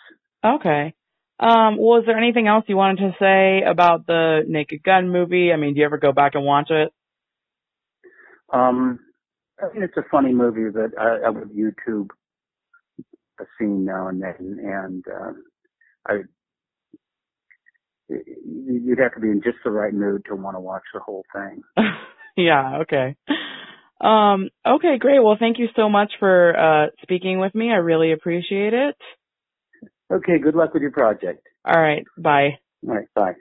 Okay. Um, well, is there anything else you wanted to say about the Naked Gun movie? I mean, do you ever go back and watch it? Um, I mean, it's a funny movie that I, I would YouTube a scene now and then, and uh, I you'd have to be in just the right mood to want to watch the whole thing. yeah, okay. Um, okay, great. Well, thank you so much for uh, speaking with me. I really appreciate it. Okay, good luck with your project. All right, bye. All right, bye.